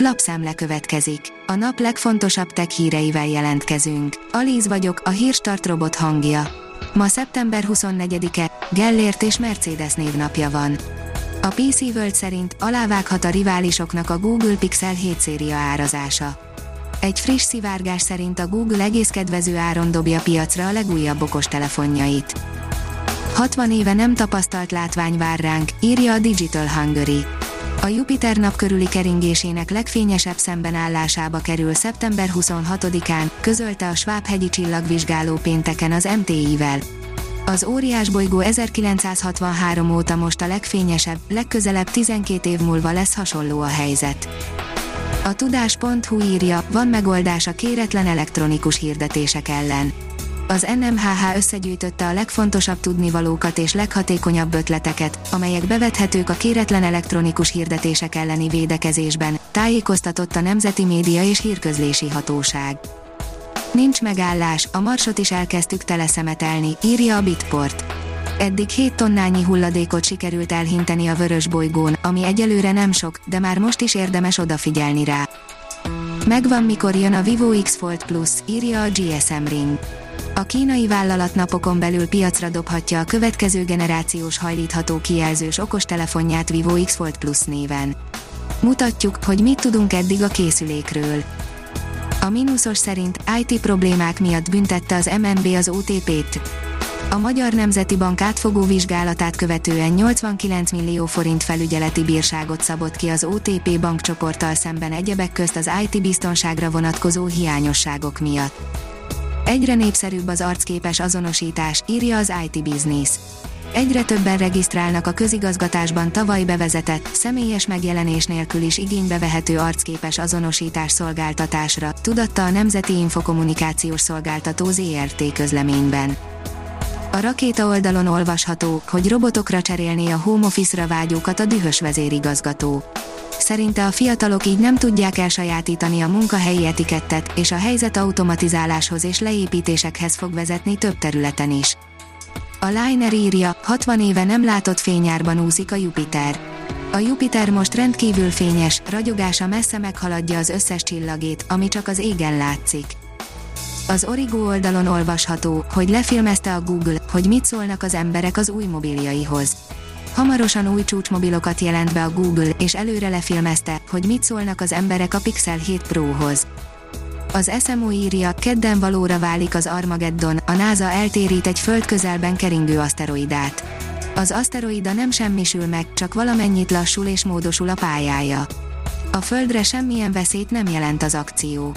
Lapszemle következik. A nap legfontosabb tech híreivel jelentkezünk. Alíz vagyok, a hírstart robot hangja. Ma szeptember 24-e, Gellért és Mercedes névnapja van. A PC World szerint alávághat a riválisoknak a Google Pixel 7 széria árazása. Egy friss szivárgás szerint a Google egész kedvező áron dobja piacra a legújabb okostelefonjait. 60 éve nem tapasztalt látvány vár ránk, írja a Digital Hungary. A Jupiter nap körüli keringésének legfényesebb szembenállásába kerül szeptember 26-án, közölte a Schwab-hegyi csillagvizsgáló pénteken az MTI-vel. Az óriás bolygó 1963 óta most a legfényesebb, legközelebb 12 év múlva lesz hasonló a helyzet. A tudás.hu írja, van megoldás a kéretlen elektronikus hirdetések ellen az NMHH összegyűjtötte a legfontosabb tudnivalókat és leghatékonyabb ötleteket, amelyek bevethetők a kéretlen elektronikus hirdetések elleni védekezésben, tájékoztatott a Nemzeti Média és Hírközlési Hatóság. Nincs megállás, a marsot is elkezdtük teleszemetelni, írja a Bitport. Eddig 7 tonnányi hulladékot sikerült elhinteni a vörös bolygón, ami egyelőre nem sok, de már most is érdemes odafigyelni rá. Megvan mikor jön a Vivo X Fold Plus, írja a GSM Ring. A kínai vállalat napokon belül piacra dobhatja a következő generációs hajlítható kijelzős okostelefonját Vivo X Fold Plus néven. Mutatjuk, hogy mit tudunk eddig a készülékről. A mínuszos szerint IT problémák miatt büntette az MNB az OTP-t. A Magyar Nemzeti Bank átfogó vizsgálatát követően 89 millió forint felügyeleti bírságot szabott ki az OTP bankcsoporttal szemben egyebek közt az IT biztonságra vonatkozó hiányosságok miatt. Egyre népszerűbb az arcképes azonosítás, írja az IT Business. Egyre többen regisztrálnak a közigazgatásban tavaly bevezetett, személyes megjelenés nélkül is igénybe vehető arcképes azonosítás szolgáltatásra, tudatta a Nemzeti Infokommunikációs Szolgáltató ZRT közleményben. A rakéta oldalon olvasható, hogy robotokra cserélné a home office-ra vágyókat a dühös vezérigazgató. Szerinte a fiatalok így nem tudják elsajátítani a munkahelyi etikettet, és a helyzet automatizáláshoz és leépítésekhez fog vezetni több területen is. A Liner írja, 60 éve nem látott fényárban úszik a Jupiter. A Jupiter most rendkívül fényes, ragyogása messze meghaladja az összes csillagét, ami csak az égen látszik. Az Origo oldalon olvasható, hogy lefilmezte a Google, hogy mit szólnak az emberek az új mobiljaihoz. Hamarosan új csúcsmobilokat jelent be a Google, és előre lefilmezte, hogy mit szólnak az emberek a Pixel 7 Pro-hoz. Az SMO írja, kedden valóra válik az Armageddon, a NASA eltérít egy föld közelben keringő aszteroidát. Az aszteroida nem semmisül meg, csak valamennyit lassul és módosul a pályája. A Földre semmilyen veszélyt nem jelent az akció.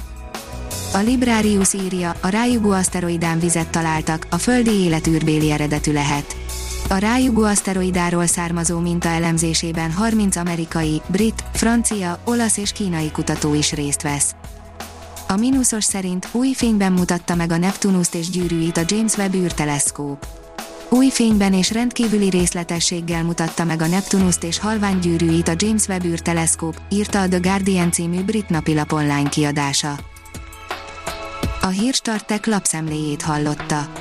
A Librarius írja, a rájugó aszteroidán vizet találtak, a földi életűrbéli eredetű lehet. A rájugó aszteroidáról származó minta elemzésében 30 amerikai, brit, francia, olasz és kínai kutató is részt vesz. A mínuszos szerint új fényben mutatta meg a Neptunuszt és gyűrűit a James Webb űrteleszkóp. Új fényben és rendkívüli részletességgel mutatta meg a Neptunuszt és halvány gyűrűit a James Webb űrteleszkóp, írta a The Guardian című brit napilap online kiadása. A hírstartek lapszemléjét hallotta.